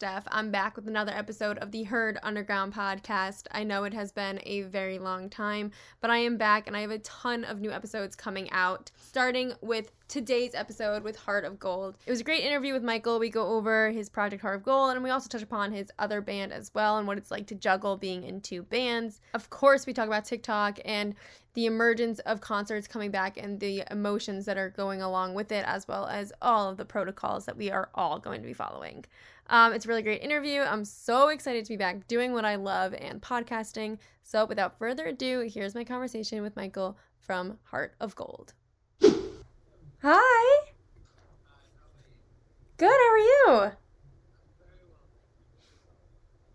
Steph. I'm back with another episode of the Herd Underground podcast. I know it has been a very long time, but I am back and I have a ton of new episodes coming out, starting with today's episode with Heart of Gold. It was a great interview with Michael. We go over his project Heart of Gold and we also touch upon his other band as well and what it's like to juggle being in two bands. Of course, we talk about TikTok and the emergence of concerts coming back and the emotions that are going along with it, as well as all of the protocols that we are all going to be following. Um, it's a really great interview. I'm so excited to be back doing what I love and podcasting. So, without further ado, here's my conversation with Michael from Heart of Gold. Hi. Good, how are you?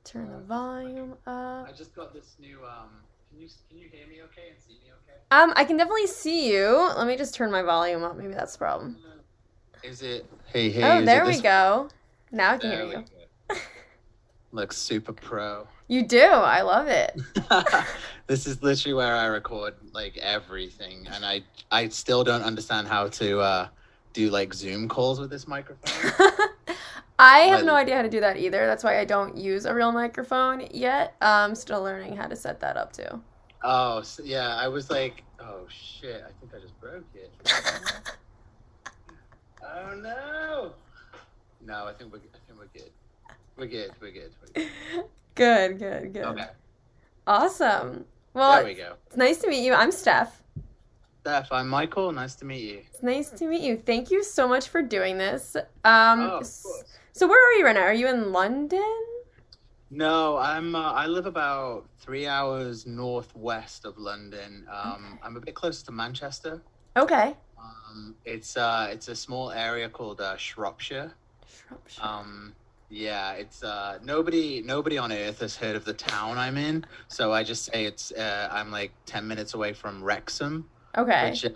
Turn the volume up. I just got this new. Um, can you can you hear me okay and see me okay? Um, I can definitely see you. Let me just turn my volume up. Maybe that's the problem. Is it? Hey hey. Oh, is there it we this- go. Now I can There hear you. Looks super pro. You do. I love it. this is literally where I record like everything, and I I still don't understand how to uh, do like Zoom calls with this microphone. I have no idea how to do that either. That's why I don't use a real microphone yet. I'm still learning how to set that up too. oh s yeah, I was like, oh shit, I think I just broke it. oh no. No, I think we're I think we're good. We're good. We're good. We're good. Good, good, good. Okay. Awesome. Well, there we go. it's nice to meet you. I'm Steph. Steph, I'm Michael. Nice to meet you. It's nice to meet you. Thank you so much for doing this. Um, oh, of course. so where are you right now? Are you in London? No, I'm. Uh, I live about three hours northwest of London. Um, I'm a bit closer to Manchester. Okay. Um, it's uh, it's a small area called uh, Shropshire. Shropshire. Um, yeah, it's uh, nobody nobody on earth has heard of the town I'm in, so I just say it's. Uh, I'm like ten minutes away from Wrexham, okay. which uh,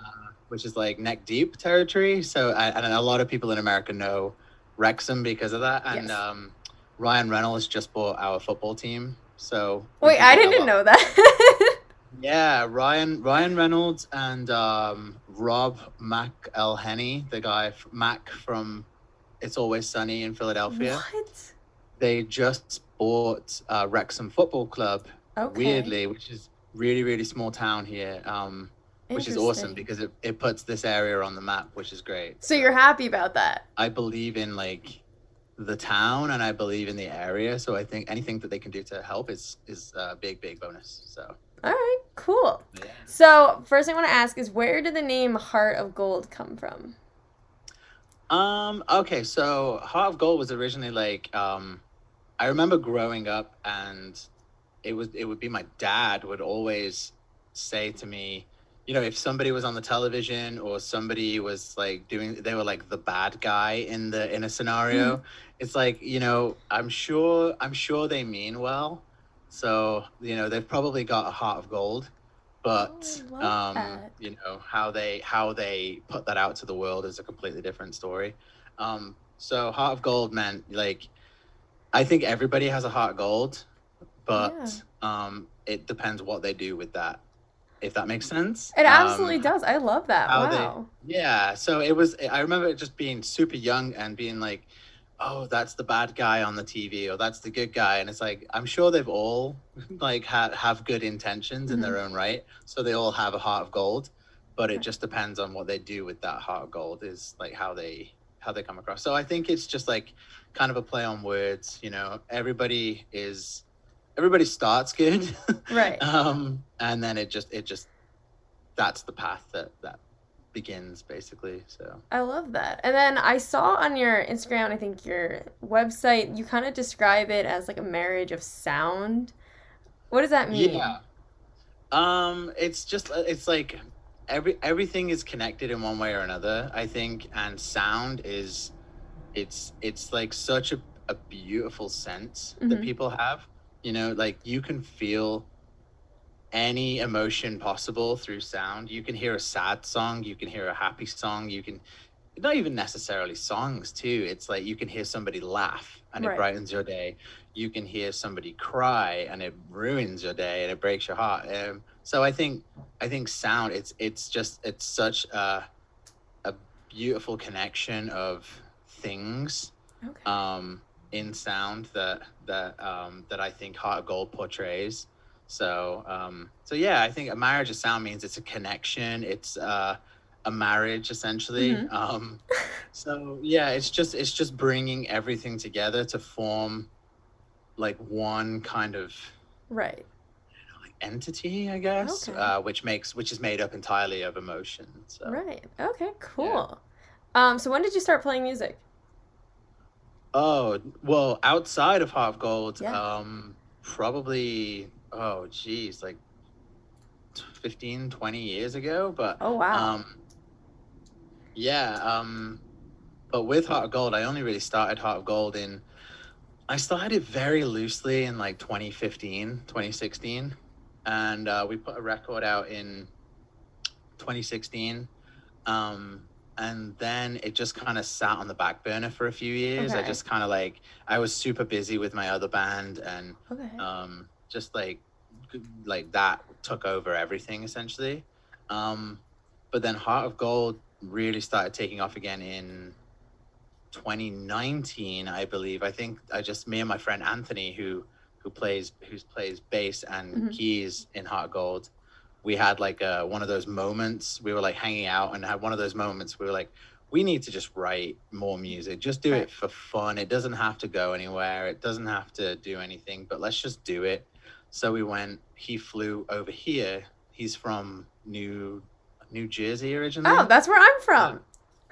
which is like neck deep territory. So I, and a lot of people in America know Wrexham because of that. And Yes. um, Ryan Reynolds just bought our football team. So Wait, I didn't know that. Yeah, Ryan Ryan Reynolds and um, Rob Mac McElhenney, the guy Mac from It's Always Sunny in Philadelphia. what? They just bought uh, Wrexham Football Club. Okay. Weirdly, which is really really small town here. Um, which is awesome because it, it puts this area on the map, which is great. So you're happy about that? I believe in like the town and I believe in the area, so I think anything that they can do to help is is a big big bonus. So All right, cool. yeah. So first thing I want to ask is where did the name Heart of Gold come from? Um. Okay. So Heart of Gold was originally like um, I remember growing up, and it was it would be my dad would always say to me, you know, if somebody was on the television or somebody was like doing, they were like the bad guy in the in a scenario. It's like you know, I'm sure I'm sure they mean well, so you know they've probably got a heart of gold. But Oh, um, that. you know how they how they put that out to the world is a completely different story. Um, so heart of gold meant like I think everybody has a heart of gold, but um, it depends what they do with that. If that makes sense. It absolutely Um, does. I love that. how they- Wow. yeah. So it was. I remember it just being super young and being like, "Oh, that's the bad guy on the TV, or that's the good guy," and it's like I'm sure they've all like ha- have good intentions in their own right, so they all have a heart of gold, but it just depends on what they do with that heart of gold. Is like how they how they come across. So I think it's just like kind of a play on words. You know, everybody is everybody starts good, Right. um, and then it just it just that's the path that that begins basically. So I love that. And then I saw on your Instagram, I think your website, you kind of describe it as like a marriage of sound. What does that mean? yeah, um, it's just it's like every everything is connected in one way or another. I think, and sound is it's it's like such a a beautiful sense that Mhm. people have. You know, like you can feel any emotion possible through sound. You can hear a sad song, you can hear a happy song, you can not even necessarily songs too. It's like you can hear somebody laugh and Right. it brightens your day. You can hear somebody cry and it ruins your day and it breaks your heart. Um, so I think I think sound it's it's just it's such a a beautiful connection of things Okay. um, in sound that that um, that I think Heart of Gold portrays. So um, so yeah, I think a marriage of sound means it's a connection. It's uh, a marriage essentially. Mhm. Um, so yeah, it's just it's just bringing everything together to form like one kind of right. entity, I guess, Okay. uh, which makes which is made up entirely of emotion. So. Right. Okay, cool. Um, so when did you start playing music? Oh, well, outside of of Gold, Yeah. um, probably, oh, geez, like 15, 20 years ago. But, Oh wow. um, yeah, um, but with Heart of Gold, I only really started Heart of Gold in, I started it very loosely in like 2015, 2016. And uh, we put a record out in 2016. Um, and then it just kind of sat on the back burner for a few years. I just kind of like, I was super busy with my other band and okay. um, just like like that took over everything essentially. Um, but then Heart of Gold really started taking off again in 2019, I believe. I think I just me and my friend Anthony, who who plays who plays bass and Mhm. keys in Heart of Gold. We had like uh, one of those moments. We were like hanging out and had one of those moments. We were like, we need to just write more music. Just do Right. it for fun. It doesn't have to go anywhere. It doesn't have to do anything. But let's just do it. So we went. He flew over here. He's from New New Jersey originally. Oh, that's where I'm from.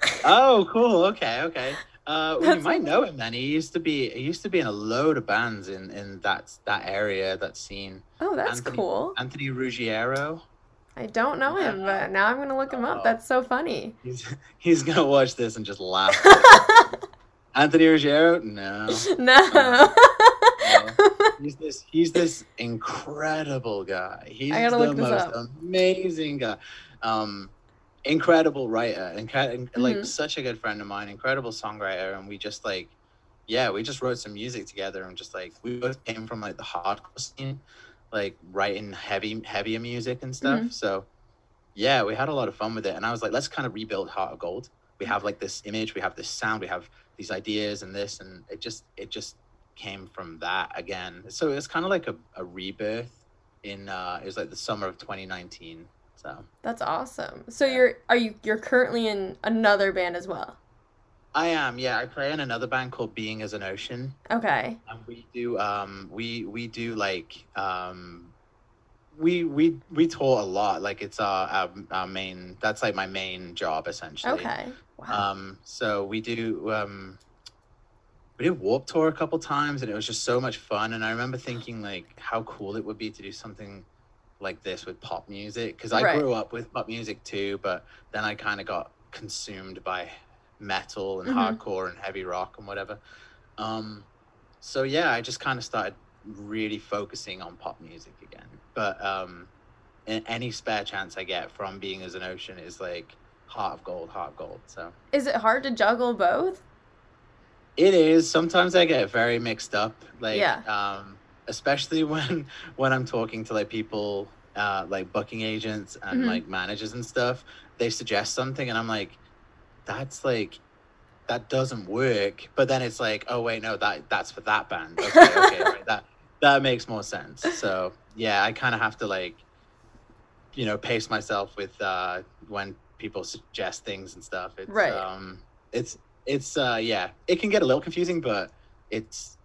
Oh, cool. Okay, okay. Uh, well, you might know him then. He used to be he used to be in a load of bands in in that that area, that scene. Oh, that's Anthony- cool. Anthony Ruggiero. I don't know him, but now I'm gonna look him up. That's so funny. He's he's gonna watch this and just laugh. Anthony Ruggiero? No. no. He's this he's this incredible guy. He's the most amazing guy. Um incredible writer, incre- like Mhm. such a good friend of mine, incredible songwriter, and we just like yeah, we just wrote some music together and just like we both came from like the hardcore scene, like writing heavy heavier music and stuff. Mhm. So yeah, we had a lot of fun with it. And I was like, let's kind of rebuild Heart of Gold. We have like this image, we have this sound, we have these ideas and this, and it just it just came from that again. So it's kind of like a, a rebirth in uh it was like the summer of 2019. So That's awesome. So you're are you you're currently in another band as well? I am, yeah. I play in another band called Being as an Ocean. Okay. And we do um we we do like um we we we tour a lot. Like it's our, our our main that's like my main job essentially. Okay. Wow. Um, so we do um, we did Warp Tour a couple times, and it was just so much fun. And I remember thinking like how cool it would be to do something like this with pop music because I Right. grew up with pop music too, but then I kind of got consumed by metal and Mhm. hardcore and heavy rock and whatever. Um, so yeah, I just kind of started really focusing on pop music again. But um, any spare chance I get from being as an ocean is like heart of gold, heart of gold. So Is it hard to juggle both? It is. Sometimes I get very mixed up. Like Yeah. um, especially when when I'm talking to like people uh, like booking agents and Mhm. like managers and stuff. They suggest something, and I'm like, that's like that doesn't work. But then it's like, oh wait, no, that that's for that band. Okay, okay, right, that that makes more sense. So yeah, I kind of have to like, you know, pace myself with uh, when people suggest things and stuff. It's, Right. Um, it's it's uh, yeah, it can get a little confusing, but it's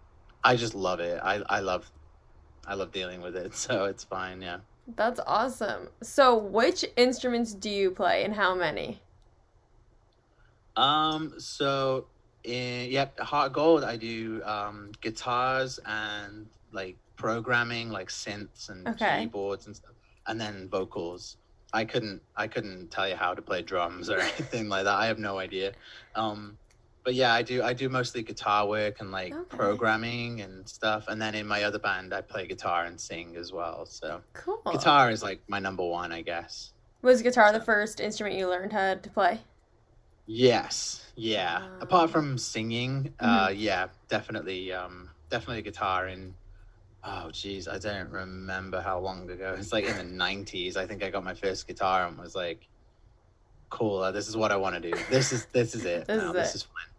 I just love it. I I love I love dealing with it, so it's fine. Yeah. That's awesome. So which instruments do you play and how many? Um. So, in yep, Heart Gold. I do um guitars and like programming, like synths and Okay. keyboards and stuff, and then vocals. I couldn't. I couldn't tell you how to play drums or anything like that. I have no idea. Um. But yeah, I do. I do mostly guitar work and like Okay. programming and stuff. And then in my other band, I play guitar and sing as well. So Cool. guitar is like my number one, I guess. Was guitar the first instrument you learned how to play? Yes. Yeah. Ah. Apart from singing, uh, Mm-hmm. yeah, definitely, um, definitely guitar in. Oh, geez, I don't remember how long ago. It's like in the '90s. I think I got my first guitar and was like, "Cool, uh, this is what I want to do. This is this is it. This now. is This it." is fine."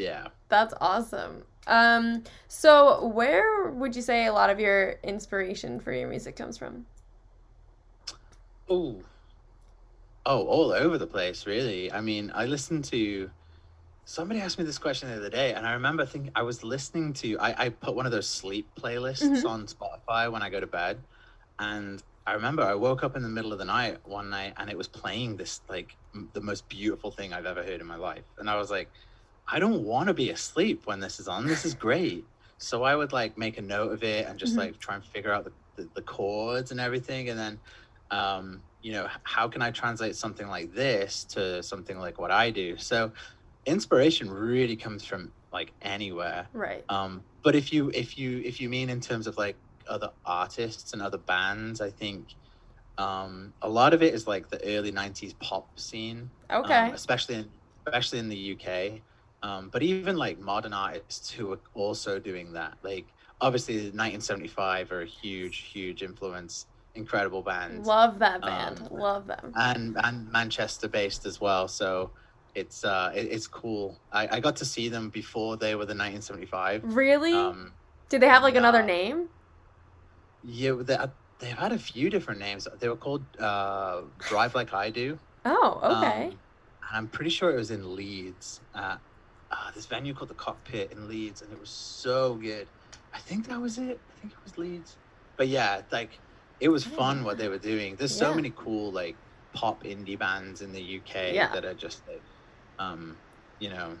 Yeah. That's awesome. Um, so where would you say a lot of your inspiration for your music comes from? Oh, oh, all over the place, really. I mean, I listened to. Somebody asked me this question the other day, and I remember thinking I was listening to. I, I put one of those sleep playlists Mhm. on Spotify when I go to bed, and I remember I woke up in the middle of the night one night, and it was playing this like m- the most beautiful thing I've ever heard in my life, and I was like, I don't want to be asleep when this is on. This is great. So I would like make a note of it and just Mhm. like try and figure out the, the, the chords and everything, and then um, you know, how can I translate something like this to something like what I do? So inspiration really comes from like anywhere. Right. Um, but if you if you if you mean in terms of like other artists and other bands, I think um, a lot of it is like the early '90s pop scene, um, Okay. especially in especially in the UK. Um, but even like modern artists who are also doing that, like obviously 1975 are a huge, huge influence. Incredible band Love that band. um, Love them. and and Manchester based as well. So it's uh it, it's cool. I, I got to see them before they were the 1975. Really? Um, Do they have like another nah. name? yeah, they they've had a few different names. They were called uh, Drive Like I Do. Oh, okay. Um, and I'm pretty sure it was in Leeds. At, uh, this venue called the Cockpit in Leeds, and it was so good. I think that was it. I think it was Leeds. But yeah, like it was fun what they were doing. There's so many cool like pop indie bands in the UK Yeah. that are just like, um, you know,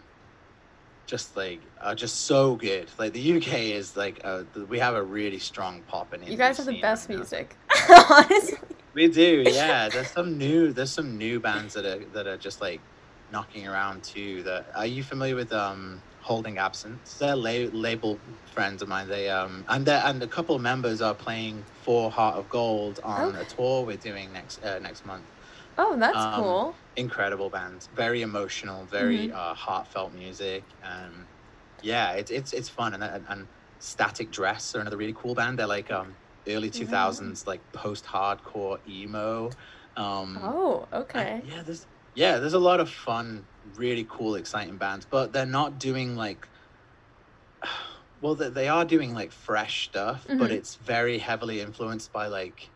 just like are just so good. Like the UK is like th- we have a really strong pop and you guys have the best right music. Honestly. We do, yeah. There's some new there's some new bands that are that are just like knocking around too. That are you familiar with um Holding Absence? They're la- label friends of mine. They um and they and a couple of members are playing for Heart of Gold on Okay. a tour we're doing next uh, next month. Oh, that's Um, cool. Incredible bands, very emotional, very Mm-hmm. uh, heartfelt music, and yeah, it's it's it's fun. And, and and Static Dress are another really cool band. They're like um early two thousands like post hardcore emo. Um, Oh, okay. yeah, there's yeah, there's a lot of fun, really cool, exciting bands, but they're not doing like. Well, they, they are doing like fresh stuff, Mhm. but it's very heavily influenced by like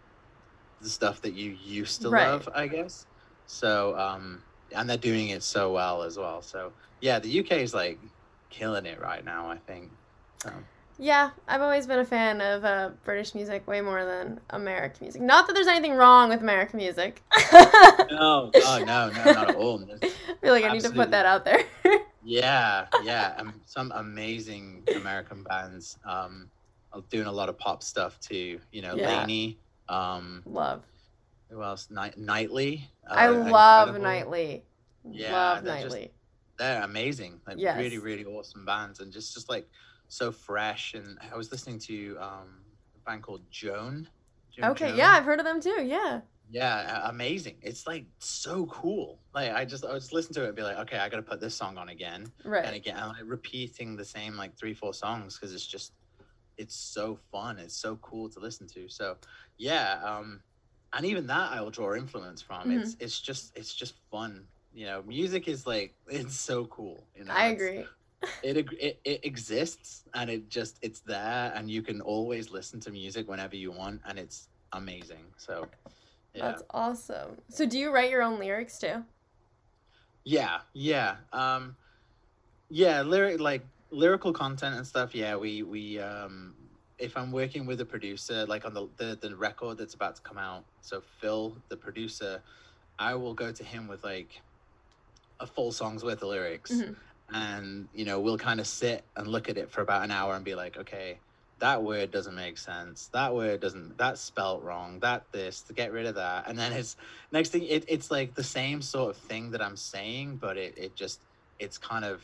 the stuff that you used to Right. love, I guess. So, um, and they're doing it so well as well. So, yeah, the UK is like killing it right now. I think. So, Yeah, I've always been a fan of uh, British music way more than American music. Not that there's anything wrong with American music. no, oh no, no, not at all. There's- I feel like I need to put that out there. Yeah, yeah, um, some amazing American bands. Um, are doing a lot of pop stuff too. You know, Yeah. LANY. Um, love. who else? Night Nightly. I uh, love incredible. Nightly. Yeah, love they're just- Nightly. They're amazing. Like Yes. really, really awesome bands, and just just like so fresh. And I was listening to um, a band called Joan. Jim Okay, Joan. yeah, I've heard of them too. Yeah. Yeah, amazing. It's like so cool. Like I just I would just listen to it and be like, okay, I got to put this song on again. Right? And again I'm like repeating the same like three four songs because it's just it's so fun it's so cool to listen to so yeah um and even that i'll draw influence from Mm-hmm. it's it's just it's just fun you know music is like it's so cool you know I agree. It, it it exists and it just it's there and you can always listen to music whenever you want and it's amazing so yeah That's awesome. So do you write your own lyrics too? Yeah, yeah. Um yeah, lyric like lyrical content and stuff, yeah, we we um if I'm working with a producer, like on the, the the record that's about to come out, so Phil, the producer, I will go to him with like a full song's worth of lyrics. Mhm. And, you know, we'll kind of sit and look at it for about an hour and be like, okay, that word doesn't make sense. That word doesn't that's spelt wrong. That this, to get rid of that. And then it's next thing it, it's like the same sort of thing that I'm saying, but it, it just it's kind of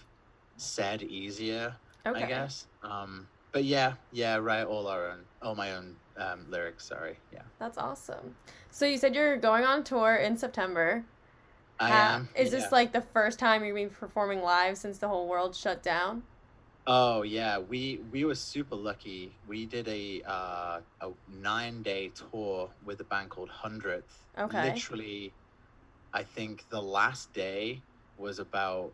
said easier, Okay. I guess. Um but yeah, yeah, write all our own all my own um lyrics, sorry. Yeah. That's awesome. So you said you're going on tour in September. I am. Is yeah. this like the first time you've been performing live since the whole world shut down? Oh yeah, we we were super lucky. We did a uh, a nine day tour with a band called Hundredth. Okay. Literally, I think the last day was about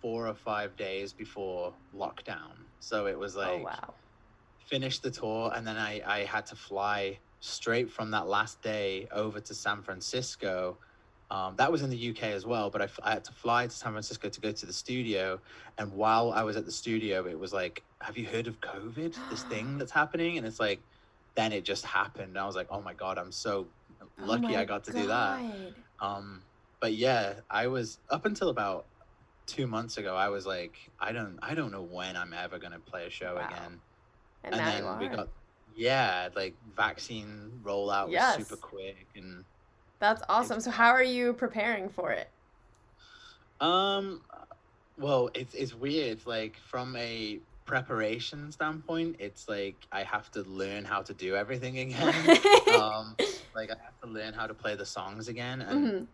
four or five days before lockdown. So it was like oh wow. finished the tour and then I, I had to fly straight from that last day over to San Francisco. Um, that was in the UK as well, but I, f- I had to fly to San Francisco to go to the studio. And while I was at the studio, it was like, have you heard of COVID? This thing that's happening? And it's like, then it just happened. And I was like, oh my God, I'm so Oh lucky my I got to do that. Um, but yeah, I was up until about two months ago. I was like, I don't, I don't know when I'm ever gonna play a show Wow. again. And, And, then we got, yeah, like vaccine rollout Yes. was super quick, and That's awesome. So how are you preparing for it? um, well, it's it's weird. Like from a preparation standpoint, it's like I have to learn how to do everything again. um, like I have to learn how to play the songs again, and Mhm.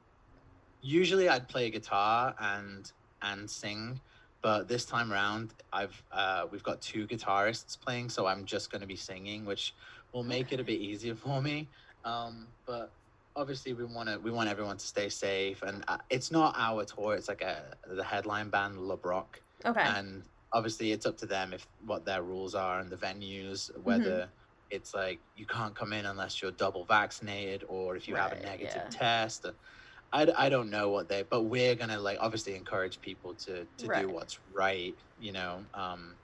usually I'd play guitar and and sing, but this time around I've uh, we've got two guitarists playing, so I'm just going to be singing, which will make it a bit easier for me. Um, but obviously we want to we want everyone to stay safe, and uh, it's not our tour; it's like a the headline band Le Broc, Okay. and obviously it's up to them if what their rules are and the venues whether it's like you can't come in unless you're double vaccinated or if you have a negative yeah. test I don't know what they but we're gonna like obviously encourage people to to Right. do what's right you know um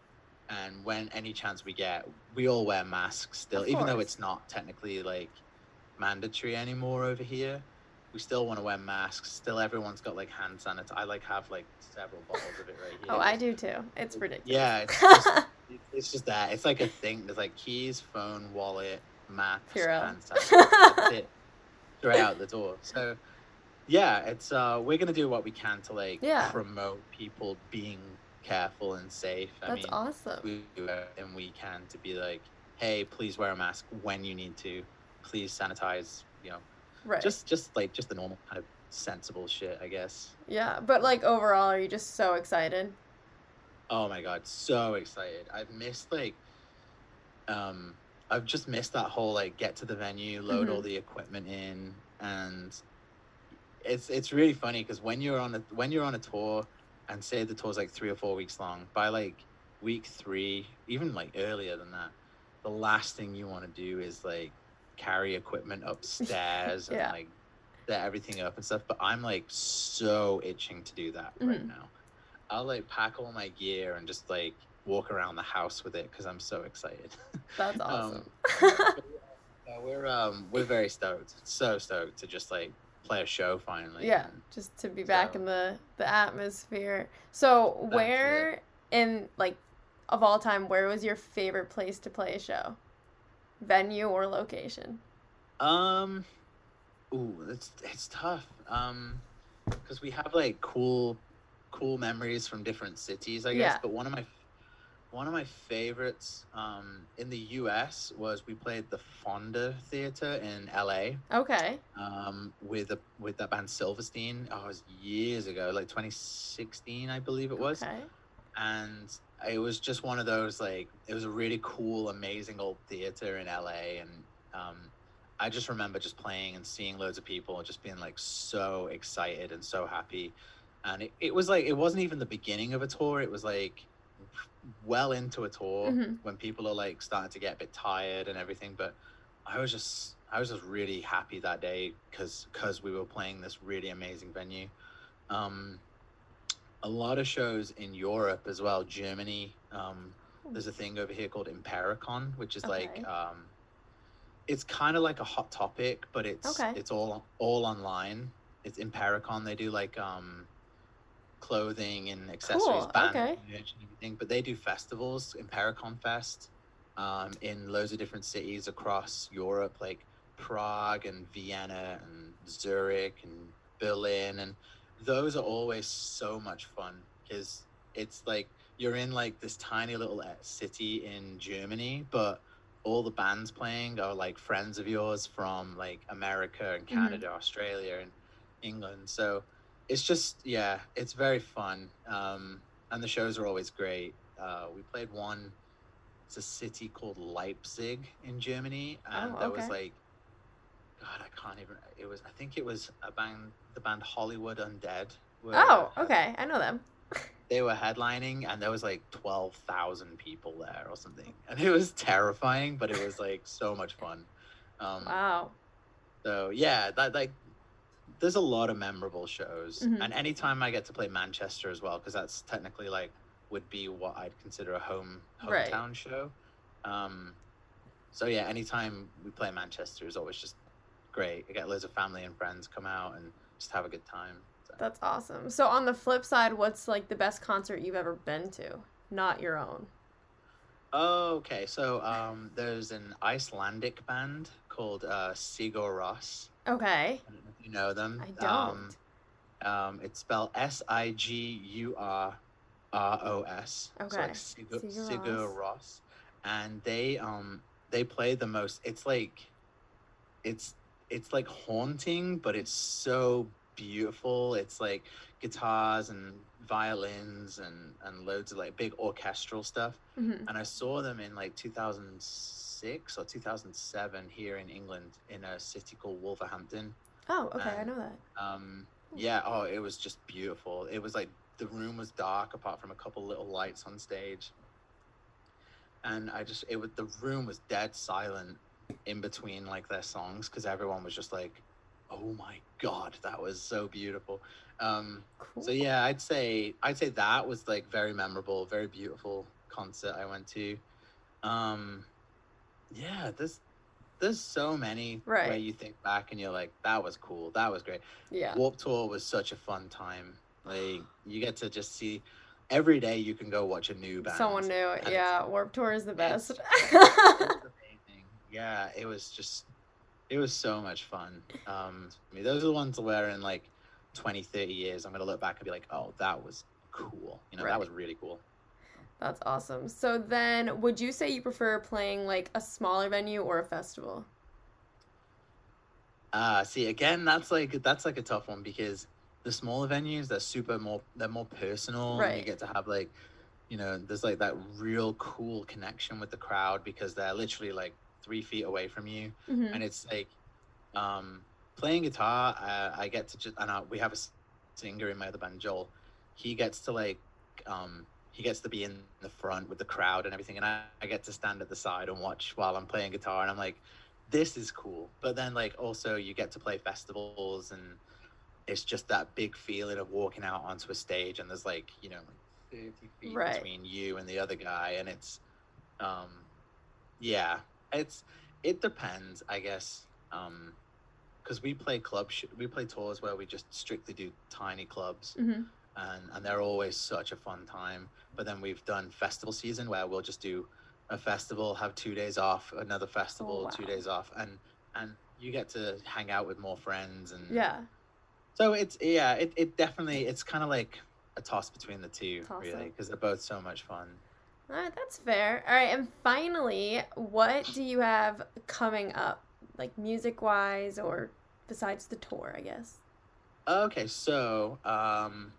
and when any chance we get we all wear masks still Of even though it's not technically like mandatory anymore over here we still want to wear masks still everyone's got like hand sanitizer i like have like several bottles of it right here oh, I do too. It's ridiculous. yeah, it's just, it's just that. It's like a thing. There's like keys, phone, wallet, maps, Hero. hand sanitizer. That's it. Straight out the door. So, yeah, it's uh, we're gonna do what we can to like Yeah. promote people being careful and safe. I That's mean, awesome. we do everything we can to be like, hey, please wear a mask when you need to. Please sanitize. You know, right. just just like just the normal kind of sensible shit, I guess. yeah, but like overall, are you just so excited? Oh my god, so excited. I've missed like um I've just missed that whole like get to the venue, load all Mhm. the equipment in and it's it's really funny because when you're on a when you're on a tour and say the tour's like 3 or 4 weeks long, by like week 3, even like earlier than that, the last thing you want to do is like carry equipment upstairs Yeah. and like set everything up and stuff, but I'm like so itching to do that right Mhm. now. I'll like pack all my gear and just like walk around the house with it because I'm so excited. That's Um, awesome. but yeah, we're um we're very stoked, so stoked to just like play a show finally. yeah, and- just to be back so- in the the atmosphere. So, That's where in like of all time, where was your favorite place to play a show? Venue or location? Um, ooh, it's it's tough. Um, because we have like cool, cool memories from different cities, I guess. Yeah. But one of my, one of my favorites, um, in the U.S. was we played the Fonda Theater in L.A. Okay. Um, with a with that band Silverstein. Oh, it was years ago, like 2016, I believe it was Okay. and it was just one of those like it was a really cool amazing old theater in la and um, i just remember just playing and seeing loads of people and just being like so excited and so happy and it, it was like it wasn't even the beginning of a tour it was like well into a tour Mhm. when people are like starting to get a bit tired and everything but i was just i was just really happy that day because because we were playing this really amazing venue um a lot of shows in Europe as well. Germany. Um, there's a thing over here called Impericon, which is Okay. like um, it's kind of like a hot topic, but it's Okay. it's all all online. It's Impericon. They do like um, clothing and accessories, Cool, band okay. merch and everything. But they do festivals, Impericon Fest, um, in loads of different cities across Europe, like Prague and Vienna and Zurich and Berlin, and those are always so much fun because it's like you're in like this tiny little uh, city in Germany, but all the bands playing are like friends of yours from like America and Mhm. Canada, Australia, and England. So it's just yeah, it's very fun. Um, and the shows are always great. Uh, we played one. It's a city called Leipzig in Germany, and Oh, there was like, God, I can't even. It was. I think it was a band. The band Hollywood Undead. were, Oh, uh, okay. I know them. they were headlining and there was like 12,000 people there or something. And it was terrifying, but it was like so much fun. Um, Wow. so yeah, that like there's a lot of memorable shows. Mhm. And anytime I get to play Manchester as well, because that's technically like would be what I'd consider a home Right. hometown show. Um, so yeah, anytime we play Manchester is always just great. I get loads of family and friends come out and just have a good time. So. That's awesome. So on the flip side, what's like the best concert you've ever been to? Not your own. Okay, so um, there's an Icelandic band called uh, Sigur Rós. Okay. I don't know if you know them. I don't. Um, um, it's spelled S I G U R R O S. So Okay. like Sigur, Sigur Sigur. Rós. And they um they play the most it's like it's it's like haunting, but it's so beautiful. It's like guitars and violins and and loads of like big orchestral stuff. hmm And I saw them in like 2006 or 2007 here in England in a city called Wolverhampton. Oh, okay. I know that. Um, yeah, oh, it was just beautiful. It was like the room was dark apart from a couple little lights on stage. And I just, it was, the room was dead silent in between like their songs because everyone was just like, oh my God, that was so beautiful. Um, Cool. so yeah, I'd say I'd say that was like very memorable, very beautiful concert I went to. Um, yeah, there's there's so many right. where you think back and you're like, that was cool, that was great. Yeah. Warp Tour was such a fun time. Like you get to just see every day you can go watch a new band. Someone new. Yeah. Warp Tour is the best. Yeah, it was just it was so much fun. Um, I mean, those are the ones where in like 20, 30 years, I'm gonna look back and be like, oh, that was cool. You know, Right. that was really cool. That's awesome. So then, would you say you prefer playing like a smaller venue or a festival? Ah, see, again, that's like that's like a tough one because the smaller venues, they're super more, they're more personal. and Right. You get to have like, you know, there's like that real cool connection with the crowd because they're literally like three feet away from you. hmm and it's like um playing guitar uh, i get to just and I, we have a singer in my other band joel. He gets to like um he gets to be in the front with the crowd and everything. And I, I get to stand at the side and watch while i'm playing guitar. And i'm like this is cool. But then like also you get to play festivals and it's just that big feeling of walking out onto a stage and there's like you know like 30 feet Right. between you and the other guy. And it's um yeah it's it depends i guess um because we play club sh- we play tours where we just strictly do tiny clubs hmm and and they're always such a fun time but then we've done festival season where we'll just do a festival have two days off another festival two wow. days off and and you get to hang out with more friends and Yeah. so it's yeah it, it definitely it's kind of like a toss between the two Toss really because they're both so much fun All right, that's fair. All right, and finally, what do you have coming up, like music wise, or besides the tour? I guess. Okay, so um,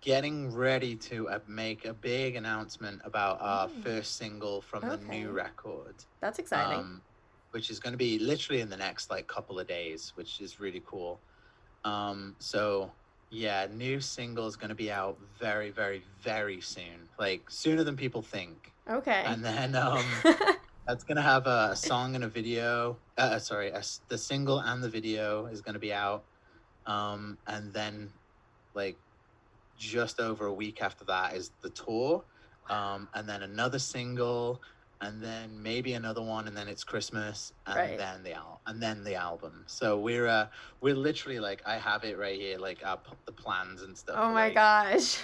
getting ready to uh, make a big announcement about our Mm. first single from the new Okay. record, That's exciting. um, which is going to be literally in the next like couple of days, which is really cool. Um, so yeah, new single is going to be out very, very, very soon, like sooner than people think. okay. And then um, that's gonna have a, song and a video. Uh, sorry, a the single and the video is gonna be out, um, and then like just over a week after that is the tour, um, and then another single, and then maybe another one, and then it's Christmas, and Right. then the al- and then the album. So we're uh, we're literally like I have it right here, like our, the plans and stuff. oh my like, gosh.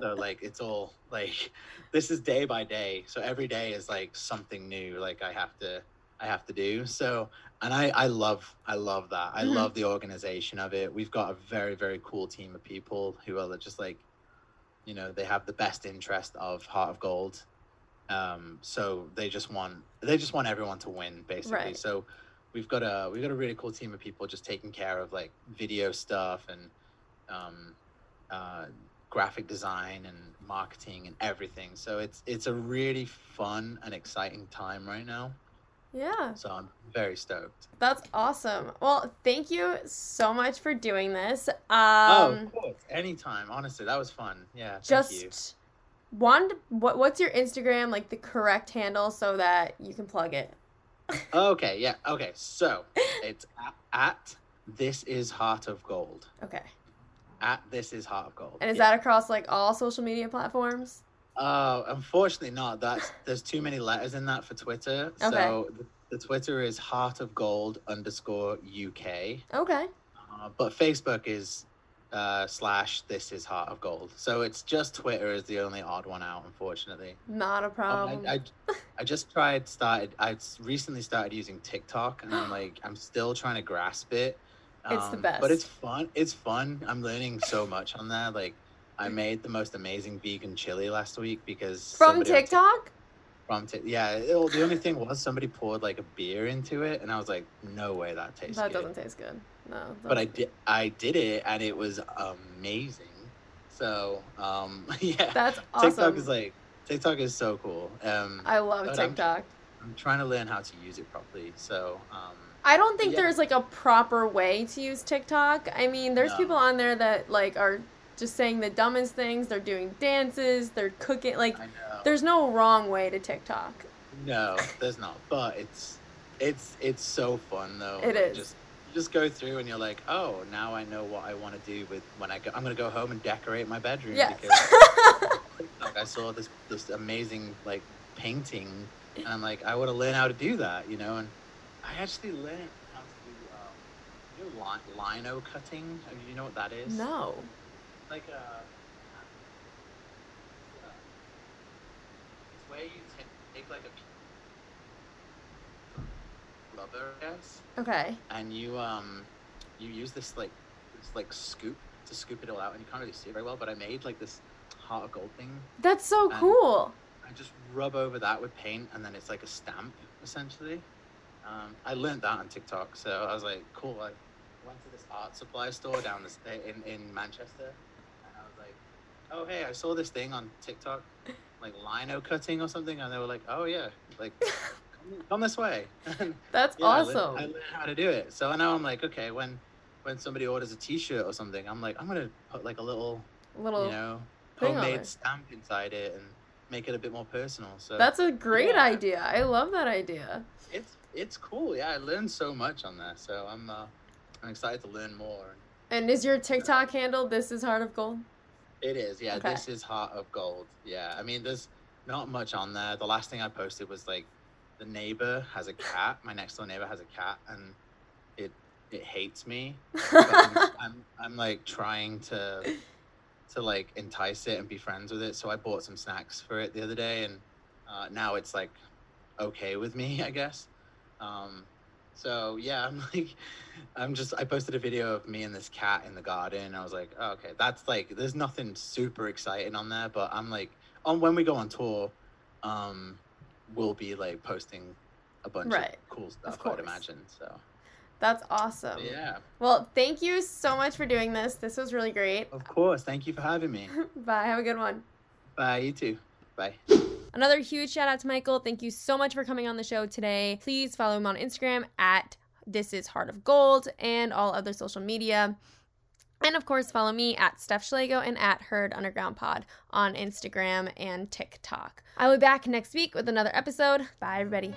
so like it's all like this is day by day so every day is like something new like i have to i have to do so and i i love i love that i Mhm. love the organization of it we've got a very very cool team of people who are just like you know they have the best interest of heart of gold um so they just want they just want everyone to win basically Right. so we've got a we've got a really cool team of people just taking care of like video stuff and um uh graphic design and marketing and everything. So it's it's a really fun and exciting time right now. Yeah. So I'm very stoked. That's awesome. Well, thank you so much for doing this. Um, oh, of course. Anytime. Honestly, that was fun. Yeah. Just one. What What's your Instagram like the correct handle so that you can plug it? okay. Yeah. Okay. So it's at, at this is heart of gold. Okay. At this is heart of gold. And is yeah. that across like all social media platforms? Uh, unfortunately not. That's there's too many letters in that for Twitter. Okay. So the, the Twitter is heart of gold underscore UK. Okay. Uh, but Facebook is uh, slash this is heart of gold. So it's just Twitter is the only odd one out, unfortunately. Not a Um, problem. I, I, I just tried started. I recently started using TikTok, and I'm like I'm still trying to grasp it. It's the Um, best. But it's fun. It's fun. I'm learning so much on there. Like I made the most amazing vegan chili last week because From somebody on Tik- TikTok? from Tik- yeah. it- the only thing was somebody poured like a beer into it, and I was like, no way that tastes That good. doesn't taste good. No. But I did. I did it, and it was amazing. So um, yeah. That's awesome. TikTok is like TikTok is so cool. Um, I love but I'm- TikTok. I'm trying to learn how to use it properly. So um, I don't think Yeah. there's like a proper way to use TikTok. I mean, there's No. people on there that like are just saying the dumbest things. They're doing dances. They're cooking. Like, there's no wrong way to TikTok. No, there's not. But it's it's it's so fun though. It Like, is. Just just go through and you're like, oh, now I know what I want to do with when I go. I'm gonna go home and decorate my bedroom Yes. because like, I saw this this amazing like painting, and I'm like, I want to learn how to do that, you know. And I actually learned how to do um, you know, li- lino cutting. Uh, You know what that is? no. like a. It's where you ta- take like a rubber, I guess, Okay. and you um, you use this like this like scoop to scoop it all out, and you can't really see it very well. But I made like this heart of gold thing. That's so cool. I just rub over that with paint, and then it's like a stamp essentially. Um, I learned that on TikTok, so I was like, cool. I went to this art supply store down this in in Manchester, and I was like, oh hey, I saw this thing on TikTok, like lino cutting or something, and they were like, oh yeah, like come, this way. That's yeah, I learned- awesome. I learned how to do it. So now I'm like, okay, when when somebody orders a T-shirt or something, I'm like, I'm gonna put like a little, Little. you know, homemade stamp inside it and make it a bit more personal. So That's a great Yeah. idea. I love that idea. it's it's cool. Yeah, I learned so much on that. so I'm uh, I'm excited to learn more. And is your TikTok handle This Is Heart of Gold? It is, yeah. Okay. This is Heart of Gold. Yeah, I mean, there's not much on there. The last thing I posted was like, the neighbor has a cat. My next door neighbor has a cat, and it it hates me. I'm, I'm I'm like trying to to like entice it and be friends with it. So I bought some snacks for it the other day, and uh, now it's like okay with me, I guess. Um, so yeah, I'm like, I'm just I posted a video of me and this cat in the garden. I was like, oh, okay, that's like, there's nothing super exciting on there, but I'm like, on when we go on tour, um, we'll be like posting a bunch Right. of cool stuff. I'd course. imagine. So That's awesome. yeah, Well, thank you so much for doing this. This was really great. of course. Thank you for having me. Bye. Have a good one. Bye. You too. Bye. Another huge shout out to Michael. Thank you so much for coming on the show today. Please follow him on Instagram at This Is Heart of Gold and all other social media. And of course, follow me at Steph Schlego and at Herd Underground Pod on Instagram and TikTok. I will be back next week with another episode. Bye, everybody.